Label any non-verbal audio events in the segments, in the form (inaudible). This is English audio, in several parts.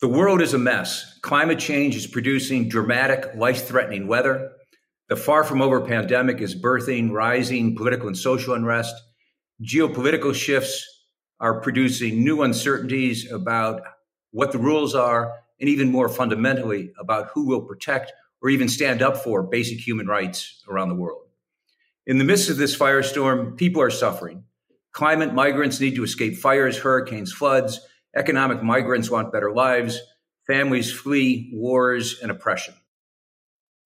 The world is a mess. Climate change is producing dramatic, life threatening weather. The far from over pandemic is birthing rising political and social unrest. Geopolitical shifts are producing new uncertainties about what the rules are, and even more fundamentally, about who will protect or even stand up for basic human rights around the world. In the midst of this firestorm, people are suffering. Climate migrants need to escape fires, hurricanes, floods. Economic migrants want better lives. Families flee wars and oppression.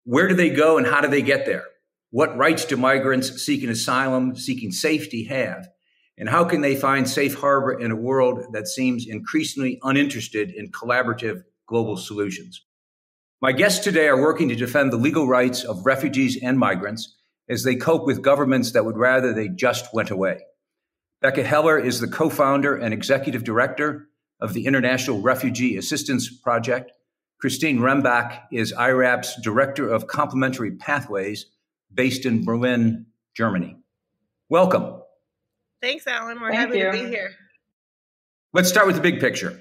Where do they go and how do they get there? What rights do migrants seeking asylum, seeking safety have? And how can they find safe harbor in a world that seems increasingly uninterested in collaborative global solutions? My guests today are working to defend the legal rights of refugees and migrants as they cope with governments that would rather they just went away. Becca Heller is the co founder and executive director of the International Refugee Assistance Project. Christine Rembach is IRAP's director of complementary pathways based in Berlin, Germany. Welcome. Thanks, Alan. We're Thank happy you. to be here. Let's start with the big picture.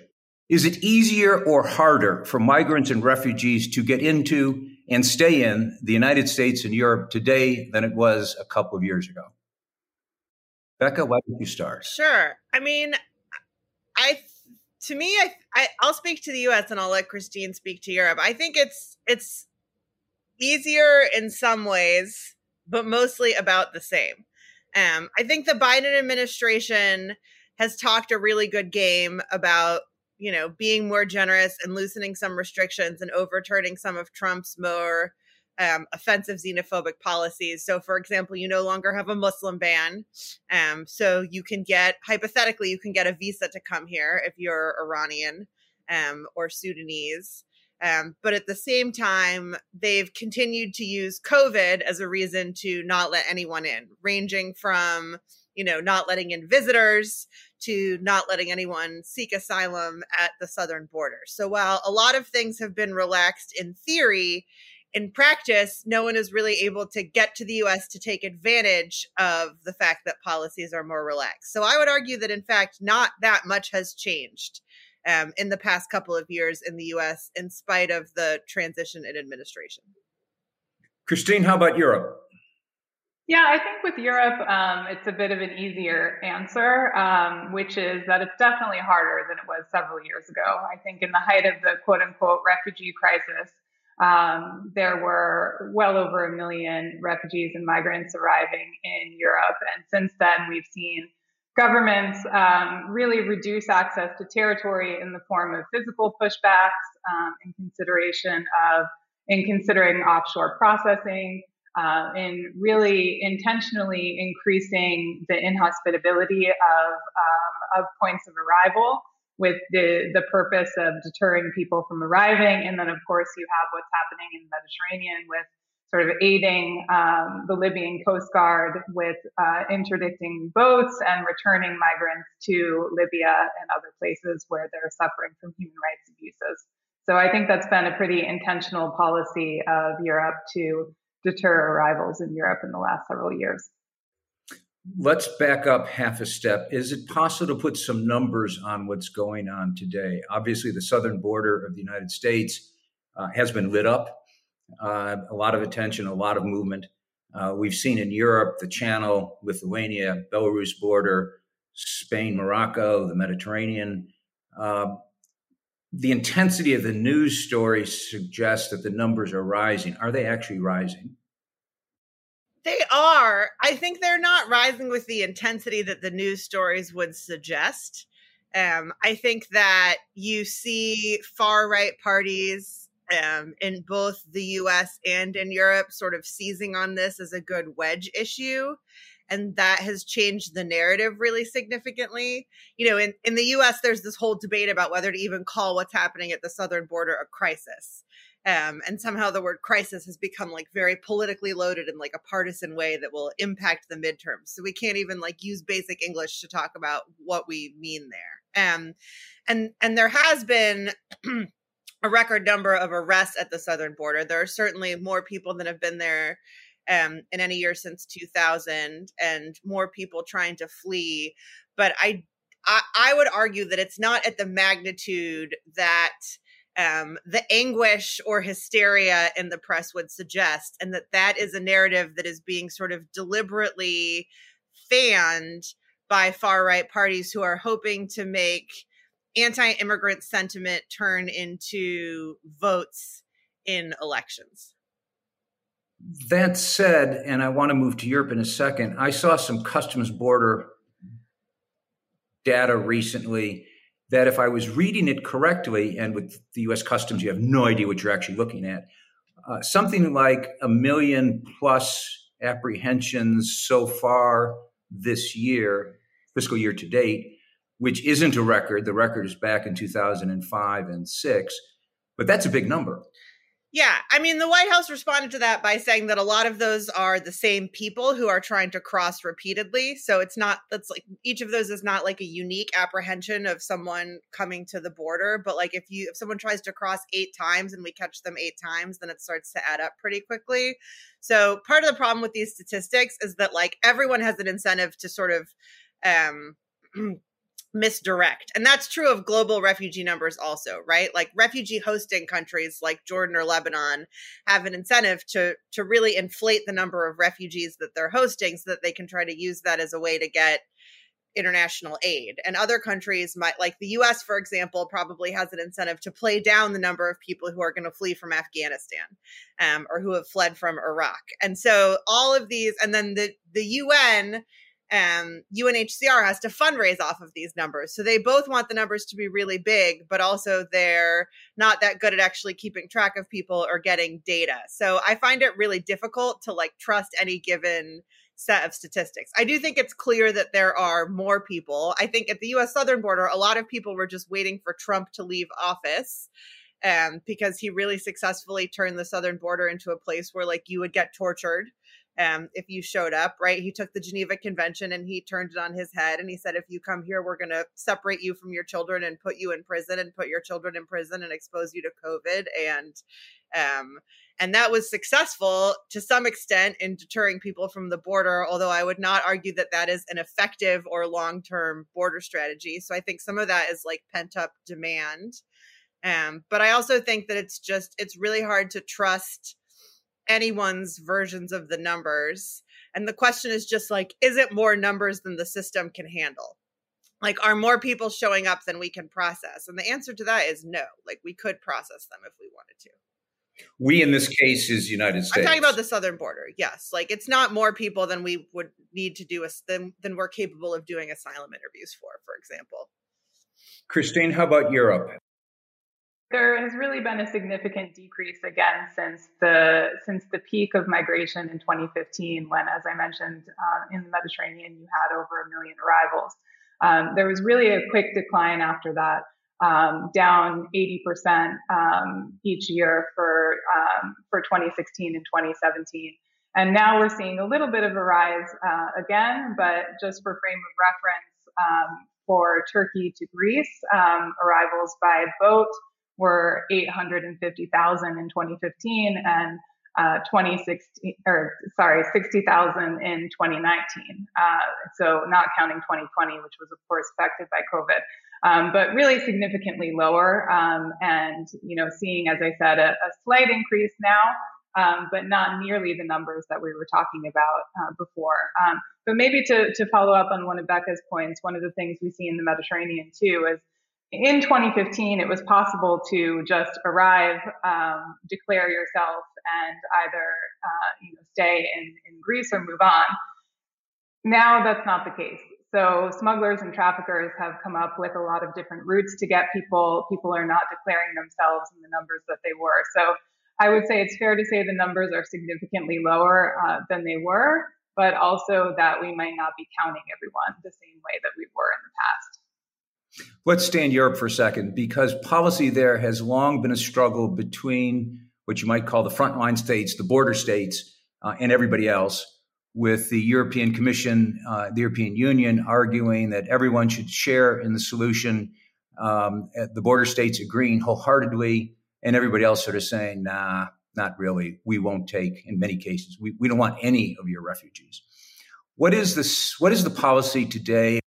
Is it easier or harder for migrants and refugees to get into and stay in the United States and Europe today than it was a couple of years ago? Becca, why don't you start? Sure. I mean, I to me, I, I I'll speak to the U.S. and I'll let Christine speak to Europe. I think it's it's easier in some ways, but mostly about the same. Um, I think the Biden administration has talked a really good game about you know, being more generous and loosening some restrictions and overturning some of Trump's more um, offensive xenophobic policies. So, for example, you no longer have a Muslim ban. Um, so you can get, hypothetically, you can get a visa to come here if you're Iranian um, or Sudanese. Um, but at the same time, they've continued to use COVID as a reason to not let anyone in, ranging from, you know, not letting in visitors to not letting anyone seek asylum at the southern border. So while a lot of things have been relaxed in theory, in practice, no one is really able to get to the US to take advantage of the fact that policies are more relaxed. So I would argue that, in fact, not that much has changed um, in the past couple of years in the US, in spite of the transition in administration. Christine, how about Europe? Yeah, I think with Europe, um, it's a bit of an easier answer, um, which is that it's definitely harder than it was several years ago. I think in the height of the quote unquote refugee crisis, um, there were well over a million refugees and migrants arriving in Europe. And since then, we've seen governments um, really reduce access to territory in the form of physical pushbacks um, in consideration of in considering offshore processing uh, in really intentionally increasing the inhospitability of, um, of points of arrival with the, the purpose of deterring people from arriving. And then, of course, you have what's happening in the Mediterranean with sort of aiding um, the Libyan Coast Guard with uh, interdicting boats and returning migrants to Libya and other places where they're suffering from human rights abuses. So I think that's been a pretty intentional policy of Europe to deter arrivals in Europe in the last several years. Let's back up half a step. Is it possible to put some numbers on what's going on today? Obviously, the southern border of the United States uh, has been lit up. Uh, a lot of attention, a lot of movement. Uh, we've seen in Europe the Channel, Lithuania, Belarus border, Spain, Morocco, the Mediterranean. Uh, the intensity of the news stories suggests that the numbers are rising. Are they actually rising? They are. I think they're not rising with the intensity that the news stories would suggest. Um, I think that you see far right parties um, in both the US and in Europe sort of seizing on this as a good wedge issue and that has changed the narrative really significantly. You know, in, in the US, there's this whole debate about whether to even call what's happening at the southern border a crisis. Um, and somehow the word crisis has become like very politically loaded in like a partisan way that will impact the midterms. So we can't even like use basic English to talk about what we mean there. Um, and and there has been (clears throat) a record number of arrests at the southern border. There are certainly more people than have been there um, in any year since 2000, and more people trying to flee. But I, I, I would argue that it's not at the magnitude that um, the anguish or hysteria in the press would suggest, and that that is a narrative that is being sort of deliberately fanned by far right parties who are hoping to make anti-immigrant sentiment turn into votes in elections. That said, and I want to move to Europe in a second, I saw some customs border data recently that if I was reading it correctly, and with the US Customs, you have no idea what you're actually looking at, uh, something like a million plus apprehensions so far this year, fiscal year to date, which isn't a record. The record is back in 2005 and six, but that's a big number. Yeah, I mean, the White House responded to that by saying that a lot of those are the same people who are trying to cross repeatedly. So it's not that's like each of those is not like a unique apprehension of someone coming to the border, but like if you if someone tries to cross 8 times and we catch them 8 times, then it starts to add up pretty quickly. So part of the problem with these statistics is that like everyone has an incentive to sort of um (clears throat) misdirect. And that's true of global refugee numbers also, right? Like refugee hosting countries like Jordan or Lebanon have an incentive to to really inflate the number of refugees that they're hosting so that they can try to use that as a way to get international aid. And other countries might like the US for example probably has an incentive to play down the number of people who are going to flee from Afghanistan um, or who have fled from Iraq. And so all of these and then the the UN um, UNHCR has to fundraise off of these numbers. So they both want the numbers to be really big, but also they're not that good at actually keeping track of people or getting data. So I find it really difficult to like trust any given set of statistics. I do think it's clear that there are more people. I think at the US southern border, a lot of people were just waiting for Trump to leave office. Um, because he really successfully turned the southern border into a place where like you would get tortured um, if you showed up, right? He took the Geneva Convention and he turned it on his head and he said, if you come here, we're going to separate you from your children and put you in prison and put your children in prison and expose you to COVID. And, um, and that was successful to some extent in deterring people from the border, although I would not argue that that is an effective or long term border strategy. So I think some of that is like pent up demand. Um, but I also think that it's just, it's really hard to trust anyone's versions of the numbers. And the question is just like, is it more numbers than the system can handle? Like, are more people showing up than we can process? And the answer to that is no. Like, we could process them if we wanted to. We, in this case, is United States. I'm talking about the southern border. Yes, like it's not more people than we would need to do a, than than we're capable of doing asylum interviews for, for example. Christine, how about Europe? There has really been a significant decrease again since the since the peak of migration in 2015, when, as I mentioned, uh, in the Mediterranean you had over a million arrivals. Um, there was really a quick decline after that, um, down 80% um, each year for um, for 2016 and 2017. And now we're seeing a little bit of a rise uh, again, but just for frame of reference, um, for Turkey to Greece, um, arrivals by boat were 850,000 in 2015 and uh, 2016 or sorry 60,000 in 2019. Uh, so not counting 2020, which was of course affected by COVID, um, but really significantly lower. Um, and you know, seeing as I said a, a slight increase now. Um, but not nearly the numbers that we were talking about uh, before. Um, but maybe to, to follow up on one of Becca's points, one of the things we see in the Mediterranean too is in 2015, it was possible to just arrive, um, declare yourself, and either uh, you know stay in, in Greece or move on. Now that's not the case. So smugglers and traffickers have come up with a lot of different routes to get people. People are not declaring themselves in the numbers that they were. So I would say it's fair to say the numbers are significantly lower uh, than they were. but also that we might not be counting everyone the same way that we were. Let's stay in Europe for a second because policy there has long been a struggle between what you might call the frontline states, the border states, uh, and everybody else, with the European Commission, uh, the European Union arguing that everyone should share in the solution, um, the border states agreeing wholeheartedly, and everybody else sort of saying, nah, not really. We won't take, in many cases, we, we don't want any of your refugees. What is this? What is the policy today?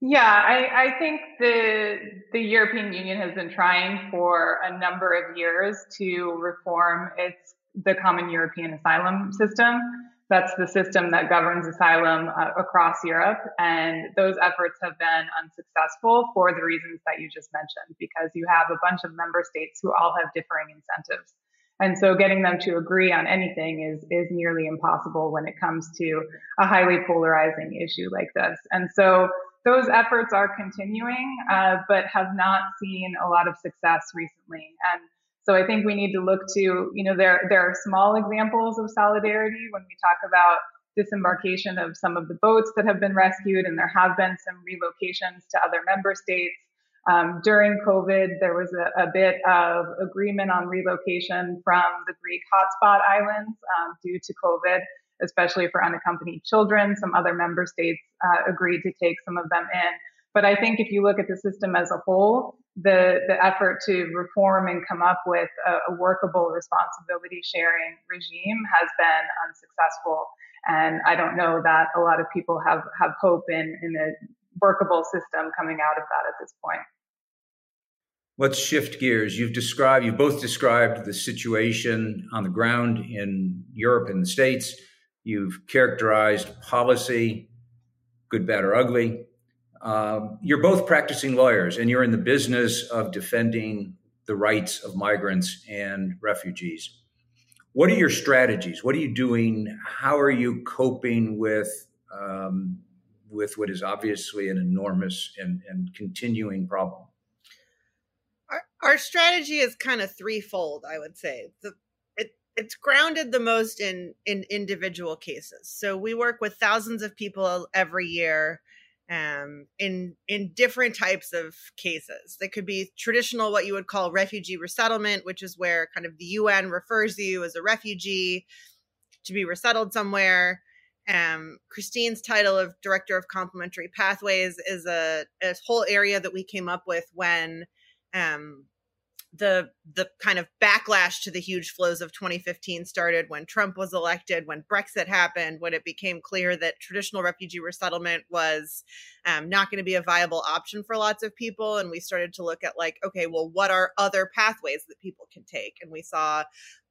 Yeah, I, I think the the European Union has been trying for a number of years to reform its the common European asylum system. That's the system that governs asylum uh, across Europe. And those efforts have been unsuccessful for the reasons that you just mentioned, because you have a bunch of member states who all have differing incentives. And so getting them to agree on anything is, is nearly impossible when it comes to a highly polarizing issue like this. And so those efforts are continuing, uh, but have not seen a lot of success recently. And so I think we need to look to, you know, there, there are small examples of solidarity when we talk about disembarkation of some of the boats that have been rescued, and there have been some relocations to other member states. Um, during COVID, there was a, a, bit of agreement on relocation from the Greek hotspot islands um, due to COVID, especially for unaccompanied children. Some other member states uh, agreed to take some of them in. But I think if you look at the system as a whole, the, the effort to reform and come up with a, a workable responsibility sharing regime has been unsuccessful. And I don't know that a lot of people have, have hope in, in a workable system coming out of that at this point. Let's shift gears. You've described, you both described the situation on the ground in Europe and the States. You've characterized policy, good, bad, or ugly. Um, you're both practicing lawyers and you're in the business of defending the rights of migrants and refugees. What are your strategies? What are you doing? How are you coping with um, with what is obviously an enormous and, and continuing problem? Our, our strategy is kind of threefold, I would say. The, it's grounded the most in in individual cases. So we work with thousands of people every year um, in in different types of cases. They could be traditional, what you would call refugee resettlement, which is where kind of the UN refers you as a refugee to be resettled somewhere. Um, Christine's title of director of complementary pathways is a, a whole area that we came up with when um, the the kind of backlash to the huge flows of 2015 started when Trump was elected, when Brexit happened, when it became clear that traditional refugee resettlement was um, not going to be a viable option for lots of people, and we started to look at like, okay, well, what are other pathways that people can take? And we saw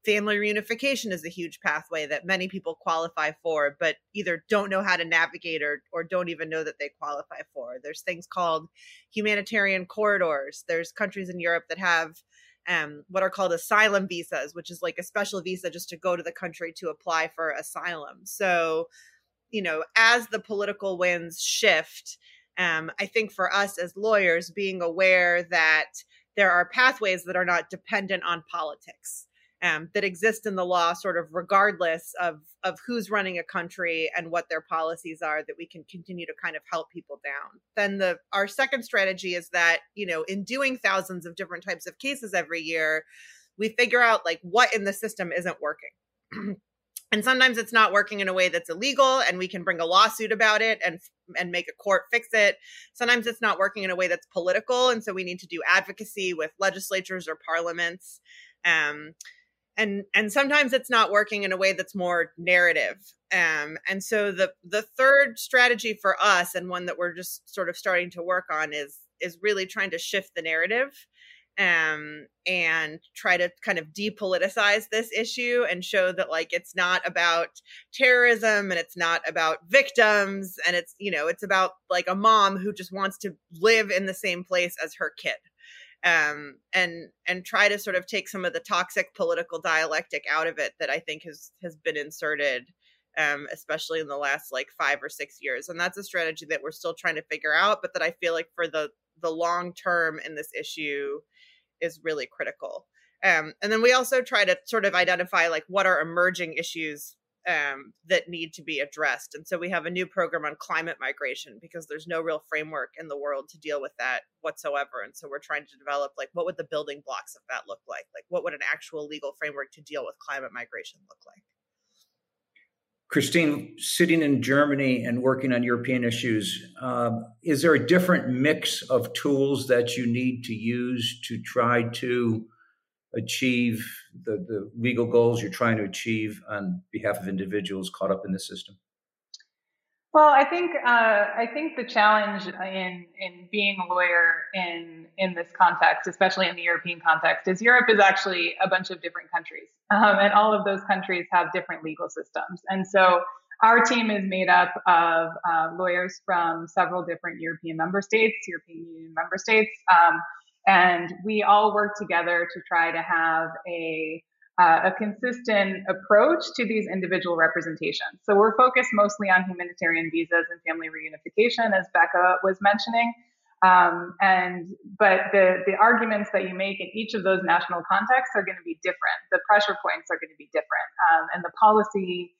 family reunification is a huge pathway that many people qualify for, but either don't know how to navigate or, or don't even know that they qualify for. There's things called humanitarian corridors. There's countries in Europe that have um, what are called asylum visas, which is like a special visa just to go to the country to apply for asylum. So, you know, as the political winds shift, um, I think for us as lawyers, being aware that there are pathways that are not dependent on politics um, that exist in the law, sort of regardless of of who's running a country and what their policies are, that we can continue to kind of help people down. Then the our second strategy is that you know in doing thousands of different types of cases every year, we figure out like what in the system isn't working. (clears throat) and sometimes it's not working in a way that's illegal and we can bring a lawsuit about it and and make a court fix it sometimes it's not working in a way that's political and so we need to do advocacy with legislatures or parliaments um, and and sometimes it's not working in a way that's more narrative um, and so the the third strategy for us and one that we're just sort of starting to work on is is really trying to shift the narrative um, and try to kind of depoliticize this issue and show that like it's not about terrorism and it's not about victims and it's you know it's about like a mom who just wants to live in the same place as her kid um, and and try to sort of take some of the toxic political dialectic out of it that I think has has been inserted, um, especially in the last like five or six years. And that's a strategy that we're still trying to figure out, but that I feel like for the the long term in this issue is really critical. Um, and then we also try to sort of identify like what are emerging issues um, that need to be addressed. And so we have a new program on climate migration because there's no real framework in the world to deal with that whatsoever. And so we're trying to develop like what would the building blocks of that look like? Like what would an actual legal framework to deal with climate migration look like? Christine, sitting in Germany and working on European issues, um, is there a different mix of tools that you need to use to try to achieve the, the legal goals you're trying to achieve on behalf of individuals caught up in the system? Well, I think uh, I think the challenge in in being a lawyer in in this context, especially in the European context, is Europe is actually a bunch of different countries, um, and all of those countries have different legal systems. And so, our team is made up of uh, lawyers from several different European member states, European Union member states, um, and we all work together to try to have a uh, a consistent approach to these individual representations. So we're focused mostly on humanitarian visas and family reunification, as Becca was mentioning. Um, and but the the arguments that you make in each of those national contexts are going to be different. The pressure points are going to be different, um, and the policy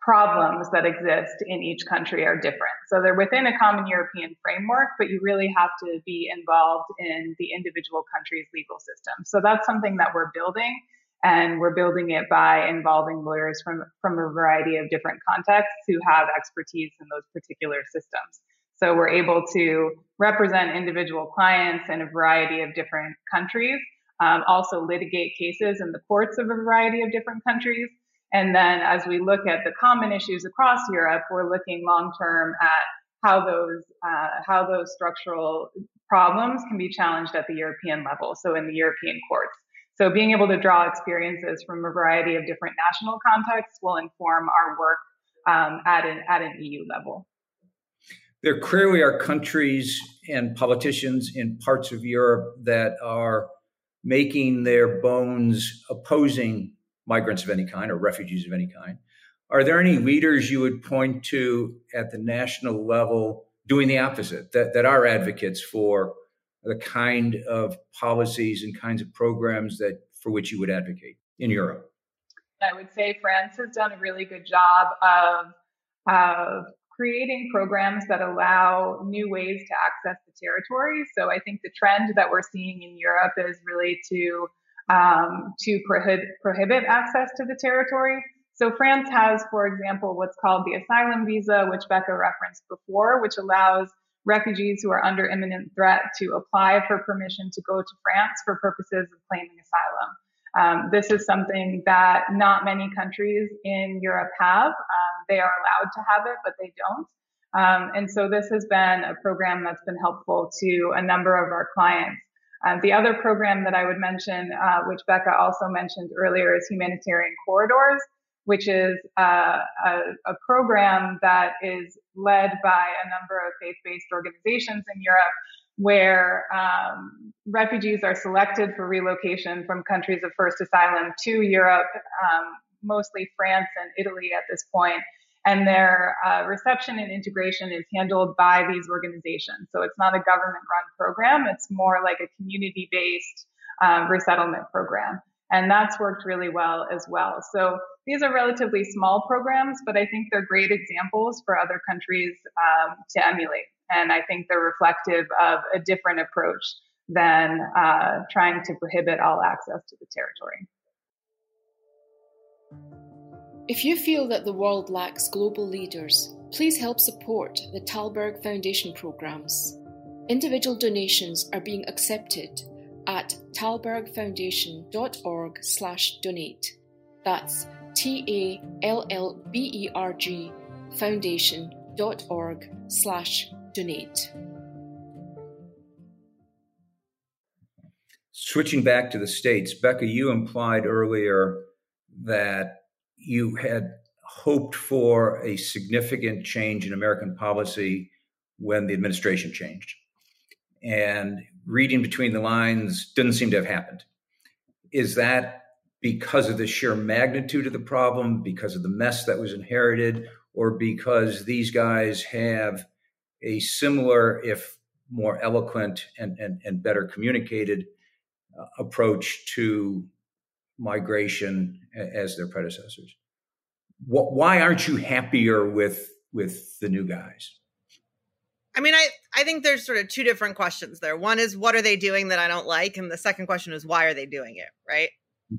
problems that exist in each country are different. So they're within a common European framework, but you really have to be involved in the individual country's legal system. So that's something that we're building. And we're building it by involving lawyers from, from a variety of different contexts who have expertise in those particular systems. So we're able to represent individual clients in a variety of different countries, um, also litigate cases in the courts of a variety of different countries. And then as we look at the common issues across Europe, we're looking long term at how those uh, how those structural problems can be challenged at the European level, so in the European courts. So being able to draw experiences from a variety of different national contexts will inform our work um, at an at an EU level. There clearly are countries and politicians in parts of Europe that are making their bones opposing migrants of any kind or refugees of any kind. Are there any leaders you would point to at the national level doing the opposite, that, that are advocates for the kind of policies and kinds of programs that for which you would advocate in Europe? I would say France has done a really good job of, of creating programs that allow new ways to access the territory. So I think the trend that we're seeing in Europe is really to um, to prohibit prohibit access to the territory. So France has, for example, what's called the asylum visa, which Becca referenced before, which allows refugees who are under imminent threat to apply for permission to go to France for purposes of claiming asylum. Um, this is something that not many countries in Europe have. Um, they are allowed to have it, but they don't. Um, and so this has been a program that's been helpful to a number of our clients. Um, the other program that I would mention, uh, which Becca also mentioned earlier, is Humanitarian Corridors which is a, a, a program that is led by a number of faith-based organizations in Europe where um, refugees are selected for relocation from countries of first asylum to Europe, um, mostly France and Italy at this point. And their uh, reception and integration is handled by these organizations. So it's not a government run program, it's more like a community based um, resettlement program. And that's worked really well as well. So these are relatively small programs, but I think they're great examples for other countries um, to emulate. And I think they're reflective of a different approach than uh, trying to prohibit all access to the territory. If you feel that the world lacks global leaders, please help support the Tällberg Foundation programs. Individual donations are being accepted at tallbergfoundation.org slash donate. That's T-A-L-L-B-E-R-G foundation.org slash donate. Switching back to the States, Becca, you implied earlier that you had hoped for a significant change in American policy when the administration changed. And reading between the lines didn't seem to have happened. Is that because of the sheer magnitude of the problem, because of the mess that was inherited, or because these guys have a similar, if more eloquent and, and, and better communicated uh, approach to migration as their predecessors? why aren't you happier with with the new guys? I mean, I I think there's sort of two different questions there. One is what are they doing that I don't like, and the second question is why are they doing it, right?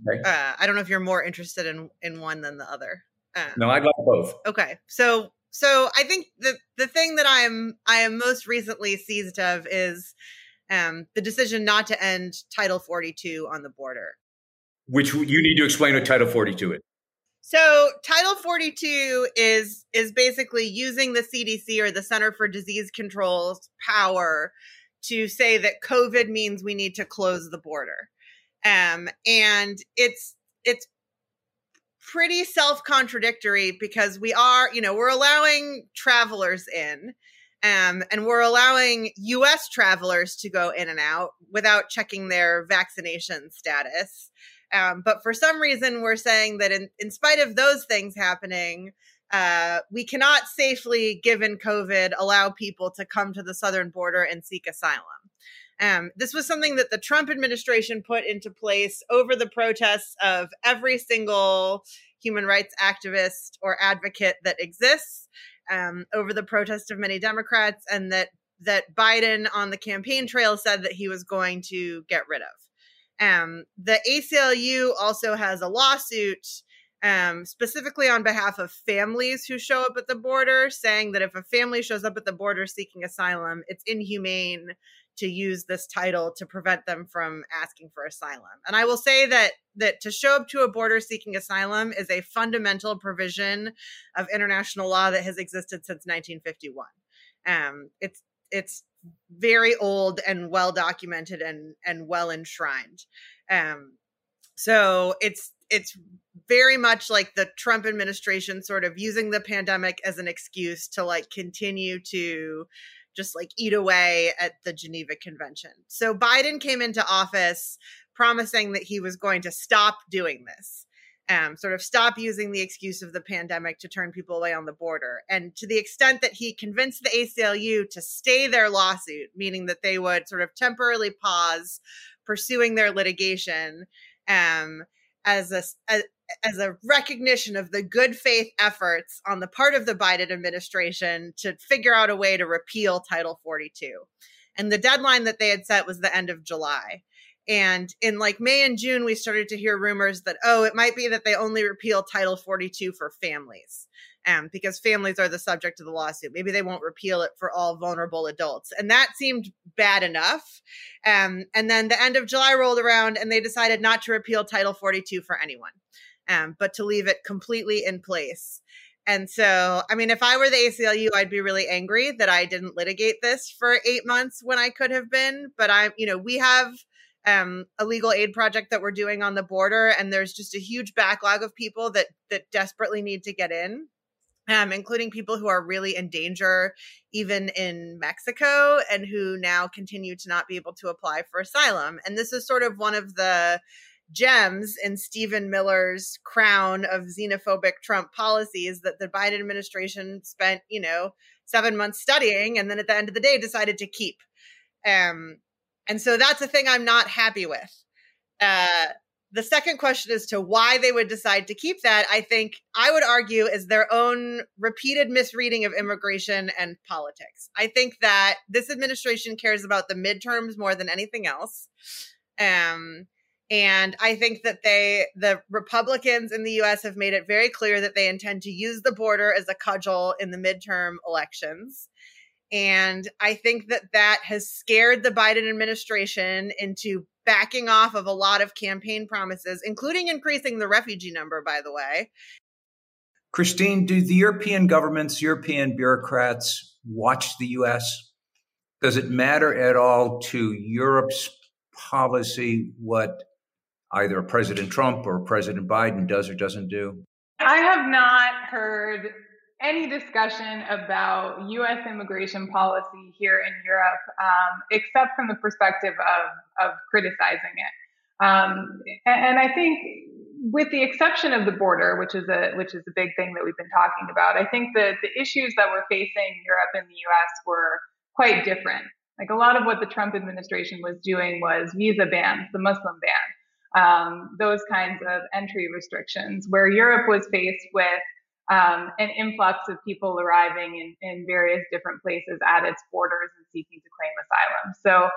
Okay. Uh, I don't know if you're more interested in in one than the other. Um, no, I'd like both. Okay, so so I think the the thing that I'm I am most recently seized of is um, the decision not to end Title 42 on the border. Which you need to explain what Title 42 is. So Title 42 is is basically using the CDC or the Center for Disease Control's power to say that COVID means we need to close the border. Um, and it's it's pretty self-contradictory because we are, you know, we're allowing travelers in. Um, and we're allowing US travelers to go in and out without checking their vaccination status. Um, but for some reason, we're saying that in, in spite of those things happening, uh, we cannot safely, given COVID, allow people to come to the southern border and seek asylum. Um, this was something that the Trump administration put into place over the protests of every single human rights activist or advocate that exists, um, over the protest of many Democrats, and that that Biden on the campaign trail said that he was going to get rid of. Um, the ACLU also has a lawsuit um, specifically on behalf of families who show up at the border, saying that if a family shows up at the border seeking asylum, it's inhumane to use this title to prevent them from asking for asylum. And I will say that that to show up to a border seeking asylum is a fundamental provision of international law that has existed since 1951. Um, it's it's very old and well documented and and well enshrined. Um, so it's it's very much like the Trump administration sort of using the pandemic as an excuse to like continue to just like eat away at the Geneva Convention. So Biden came into office promising that he was going to stop doing this um, sort of stop using the excuse of the pandemic to turn people away on the border. And to the extent that he convinced the ACLU to stay their lawsuit, meaning that they would sort of temporarily pause pursuing their litigation um, as a as, as a recognition of the good faith efforts on the part of the Biden administration to figure out a way to repeal Title 42. And the deadline that they had set was the end of July. And in like May and June, we started to hear rumors that, oh, it might be that they only repeal Title 42 for families. Um, because families are the subject of the lawsuit. Maybe they won't repeal it for all vulnerable adults. And that seemed bad enough. Um, and then the end of July rolled around and they decided not to repeal Title 42 for anyone, um, but to leave it completely in place. And so, I mean, if I were the ACLU, I'd be really angry that I didn't litigate this for eight months when I could have been. But I'm, you know, we have um, a legal aid project that we're doing on the border, and there's just a huge backlog of people that that desperately need to get in. Um, including people who are really in danger, even in Mexico, and who now continue to not be able to apply for asylum. And this is sort of one of the gems in Stephen Miller's crown of xenophobic Trump policies that the Biden administration spent, you know, seven months studying, and then at the end of the day decided to keep. Um, and so that's the thing I'm not happy with. Uh, the second question as to why they would decide to keep that, I think I would argue is their own repeated misreading of immigration and politics. I think that this administration cares about the midterms more than anything else. Um, and I think that they, the Republicans in the US, have made it very clear that they intend to use the border as a cudgel in the midterm elections. And I think that that has scared the Biden administration into backing off of a lot of campaign promises, including increasing the refugee number, by the way. Christine, do the European governments, European bureaucrats watch the US? Does it matter at all to Europe's policy what either President Trump or President Biden does or doesn't do? I have not heard any discussion about U.S. immigration policy here in Europe, um, except from the perspective of, of criticizing it. Um, and, and, I think, with the exception of the border, which is a which is a big thing that we've been talking about, I think that the issues that we're facing Europe and the U.S. were quite different. Like a lot of what the Trump administration was doing was visa bans, the Muslim ban, um, those kinds of entry restrictions, where Europe was faced with um, an influx of people arriving in, in various different places at its borders and seeking to claim asylum. So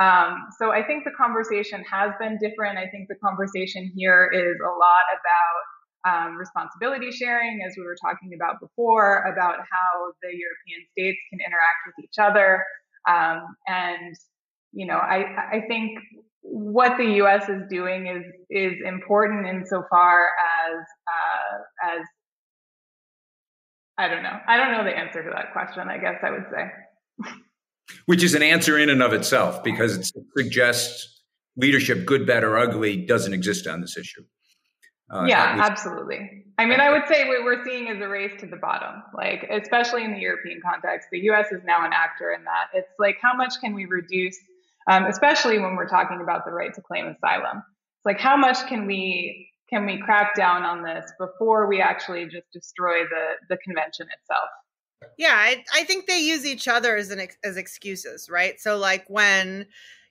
um, so I think the conversation has been different. I think the conversation here is a lot about um, responsibility sharing, as we were talking about before, about how the European states can interact with each other. Um, and, you know, I, I think what the U.S. is doing is is important insofar as uh, as I don't know. I don't know the answer to that question. I guess I would say. (laughs) Which is an answer in and of itself because it suggests leadership, good, bad, or ugly, doesn't exist on this issue. Uh, yeah, absolutely. I mean, I would say what we're seeing is a race to the bottom, like, especially in the European context. The US is now an actor in that. It's like, how much can we reduce, um, especially when we're talking about the right to claim asylum? It's like, how much can we can we crack down on this before we actually just destroy the the convention itself? Yeah, I, I think they use each other as an as excuses, right? So like when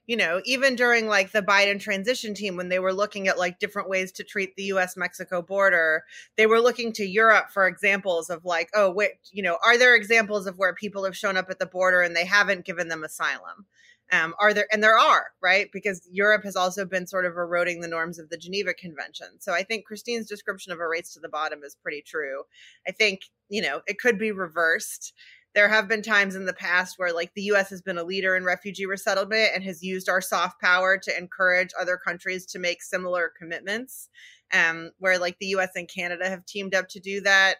you know, even during like the Biden transition team, when they were looking at like different ways to treat the US Mexico border, they were looking to Europe for examples of like, oh, wait, you know, are there examples of where people have shown up at the border and they haven't given them asylum? Um, are there, and there are, right? Because Europe has also been sort of eroding the norms of the Geneva Convention. So I think Christine's description of a race to the bottom is pretty true. I think, you know, it could be reversed there have been times in the past where like the US has been a leader in refugee resettlement and has used our soft power to encourage other countries to make similar commitments. Um, where like the US and Canada have teamed up to do that.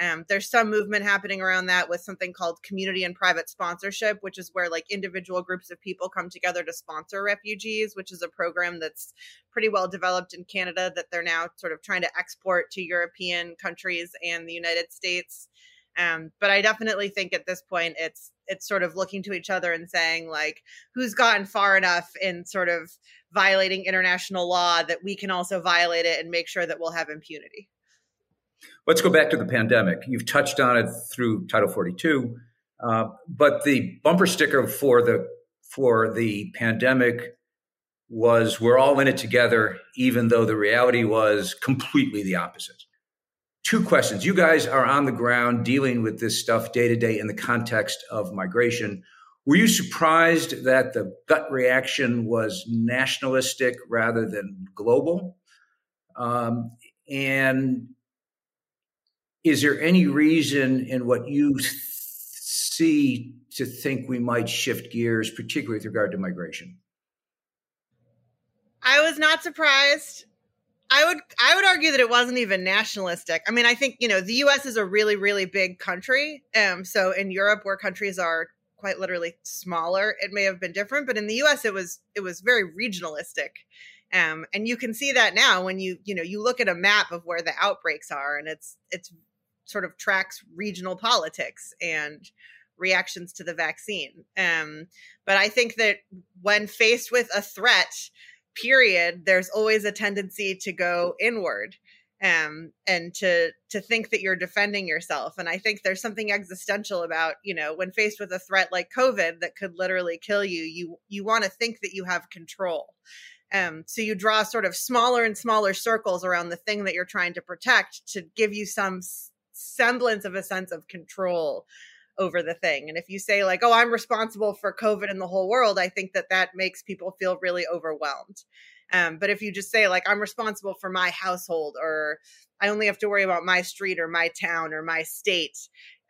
Um, there's some movement happening around that with something called community and private sponsorship, which is where like individual groups of people come together to sponsor refugees, which is a program that's pretty well developed in Canada that they're now sort of trying to export to European countries and the United States. Um, but I definitely think at this point it's it's sort of looking to each other and saying like who's gotten far enough in sort of violating international law that we can also violate it and make sure that we'll have impunity. Let's go back to the pandemic. You've touched on it through Title 42, uh, but the bumper sticker for the for the pandemic was we're all in it together, even though the reality was completely the opposite two questions. You guys are on the ground dealing with this stuff day to day in the context of migration. Were you surprised that the gut reaction was nationalistic rather than global? Um, and is there any reason in what you see to think we might shift gears, particularly with regard to migration? I was not surprised. I would I would argue that it wasn't even nationalistic. I mean, I think you know the U.S. is a really really big country. Um, so in Europe, where countries are quite literally smaller, it may have been different, but in the U.S. it was it was very regionalistic. Um, and you can see that now when you you know you look at a map of where the outbreaks are, and it's it's sort of tracks regional politics and reactions to the vaccine. Um, but I think that when faced with a threat period, there's always a tendency to go inward um, and to to think that you're defending yourself. And I think there's something existential about you know when faced with a threat like COVID that could literally kill you, you you want to think that you have control. Um, so you draw sort of smaller and smaller circles around the thing that you're trying to protect to give you some semblance of a sense of control over the thing. And if you say like, "Oh, I'm responsible for COVID in the whole world," I think that that makes people feel really overwhelmed. Um, but if you just say like, "I'm responsible for my household," or "I only have to worry about my street or my town or my state,"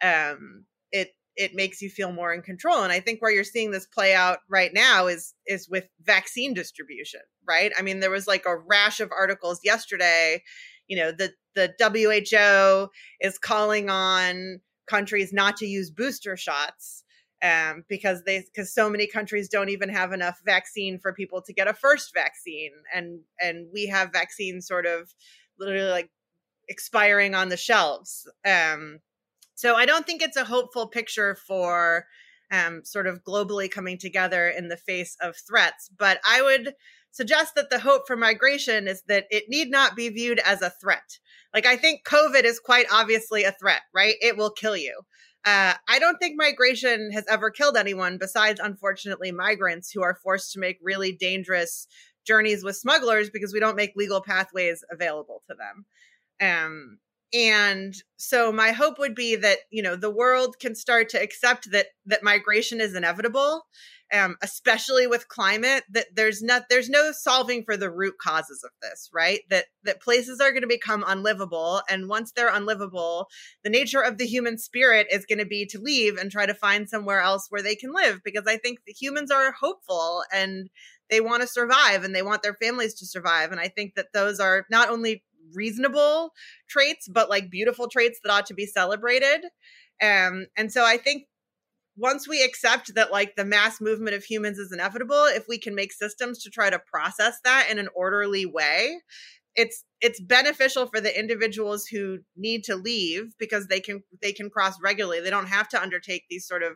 um, it it makes you feel more in control. And I think where you're seeing this play out right now is is with vaccine distribution, right? I mean, there was like a rash of articles yesterday. You know, the the WHO is calling on countries not to use booster shots um, because they because so many countries don't even have enough vaccine for people to get a first vaccine and and we have vaccines sort of literally like expiring on the shelves um, so i don't think it's a hopeful picture for um, sort of globally coming together in the face of threats but i would suggest that the hope for migration is that it need not be viewed as a threat like, I think COVID is quite obviously a threat, right? It will kill you. Uh, I don't think migration has ever killed anyone besides, unfortunately, migrants who are forced to make really dangerous journeys with smugglers because we don't make legal pathways available to them. Um, and so my hope would be that you know the world can start to accept that that migration is inevitable um, especially with climate that there's not there's no solving for the root causes of this right? That that places are going to become unlivable and once they're unlivable the nature of the human spirit is going to be to leave and try to find somewhere else where they can live because i think humans are hopeful and they want to survive and they want their families to survive and i think that those are not only reasonable traits but like beautiful traits that ought to be celebrated. Um and so i think once we accept that like the mass movement of humans is inevitable if we can make systems to try to process that in an orderly way it's it's beneficial for the individuals who need to leave because they can they can cross regularly they don't have to undertake these sort of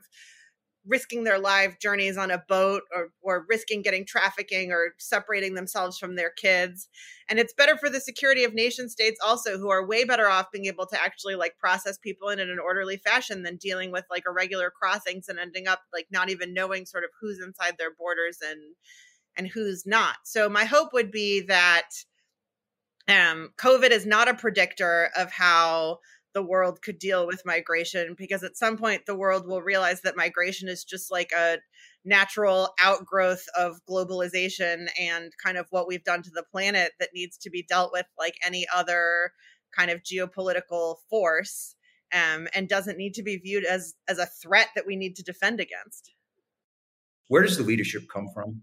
risking their life journeys on a boat or, or risking getting trafficking or separating themselves from their kids. And it's better for the security of nation states also who are way better off being able to actually like process people in, in an orderly fashion than dealing with like irregular crossings and ending up like not even knowing sort of who's inside their borders and and who's not. So my hope would be that um, COVID is not a predictor of how the world could deal with migration because at some point the world will realize that migration is just like a natural outgrowth of globalization and kind of what we've done to the planet that needs to be dealt with like any other kind of geopolitical force um, and doesn't need to be viewed as as a threat that we need to defend against. Where does the leadership come from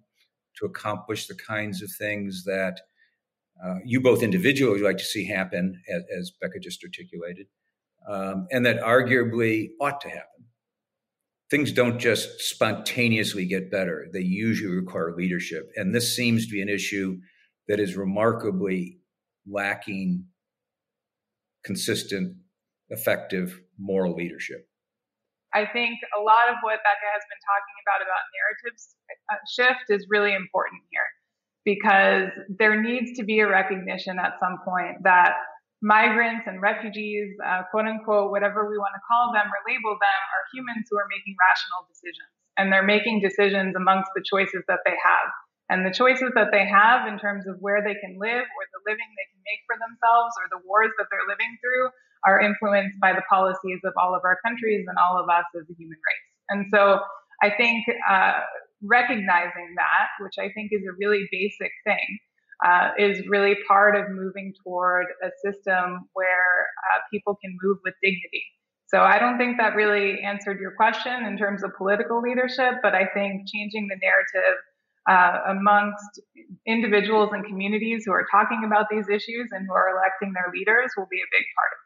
to accomplish the kinds of things that uh, you both individually like to see happen, as, as Becca just articulated, um, and that arguably ought to happen. Things don't just spontaneously get better, they usually require leadership. And this seems to be an issue that is remarkably lacking consistent, effective moral leadership. I think a lot of what Becca has been talking about about narratives uh, shift is really important here because there needs to be a recognition at some point that migrants and refugees, uh, quote unquote, whatever we want to call them or label them, are humans who are making rational decisions. And they're making decisions amongst the choices that they have. And the choices that they have in terms of where they can live or the living they can make for themselves or the wars that they're living through are influenced by the policies of all of our countries and all of us as a human race. And so I think uh, recognizing that, which I think is a really basic thing, uh, is really part of moving toward a system where uh, people can move with dignity. So I don't think that really answered your question in terms of political leadership, but I think changing the narrative uh, amongst individuals and communities who are talking about these issues and who are electing their leaders will be a big part of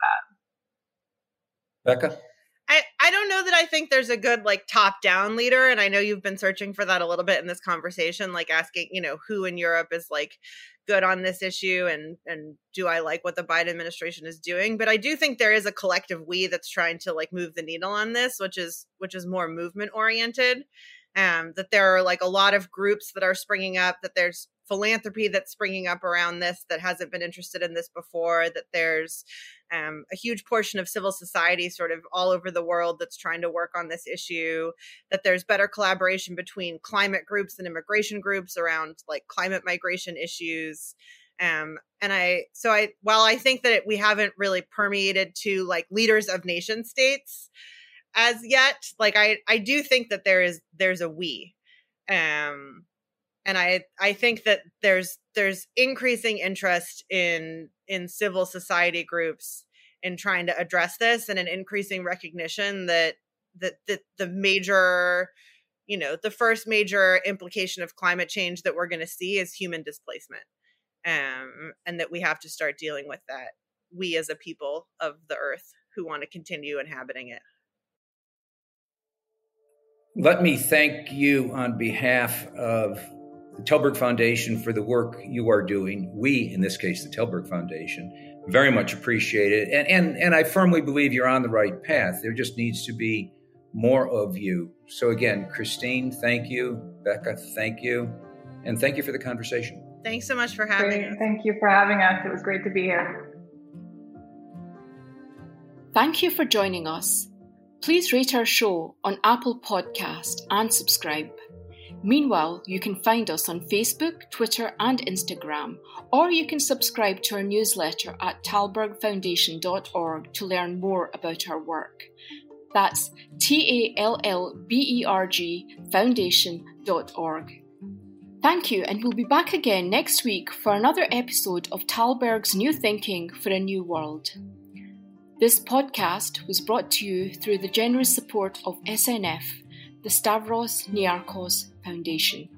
that. Becca? I, I don't know that I think there's a good like top down leader. And I know you've been searching for that a little bit in this conversation, like asking, you know, who in Europe is like good on this issue and and do I like what the Biden administration is doing? But I do think there is a collective we that's trying to like move the needle on this, which is which is more movement oriented. Um, that there are like a lot of groups that are springing up, that there's philanthropy that's springing up around this that hasn't been interested in this before, that there's um, a huge portion of civil society sort of all over the world that's trying to work on this issue that there's better collaboration between climate groups and immigration groups around like climate migration issues. Um, and i so i while i think that we haven't really permeated to like leaders of nation states as yet like i i do think that there is there's a we. Um and i i think that there's there's increasing interest in in civil society groups in trying to address this and an increasing recognition that that, the major you know the first major implication of climate change that we're going to see is human displacement um, and that we have to start dealing with that we as a people of the earth who want to continue inhabiting it. Let me thank you on behalf of the Tällberg Foundation for the work you are doing. We, in this case, the Tällberg Foundation, very much appreciate it. And, and, and I firmly believe you're on the right path. There just needs to be more of you. So, again, Christine, thank you. Becca, thank you. And thank you for the conversation. Thanks so much for having great. us. Thank you for having us. It was great to be here. Thank you for joining us. Please rate our show on Apple Podcast and subscribe. Meanwhile, you can find us on Facebook, Twitter, and Instagram, or you can subscribe to our newsletter at tallbergfoundation.org to learn more about our work. That's T A L L B E R G foundation.org. Thank you, and we'll be back again next week for another episode of Tällberg's New Thinking for a New World. This podcast was brought to you through the generous support of SNF, the Stavros Niarchos Foundation.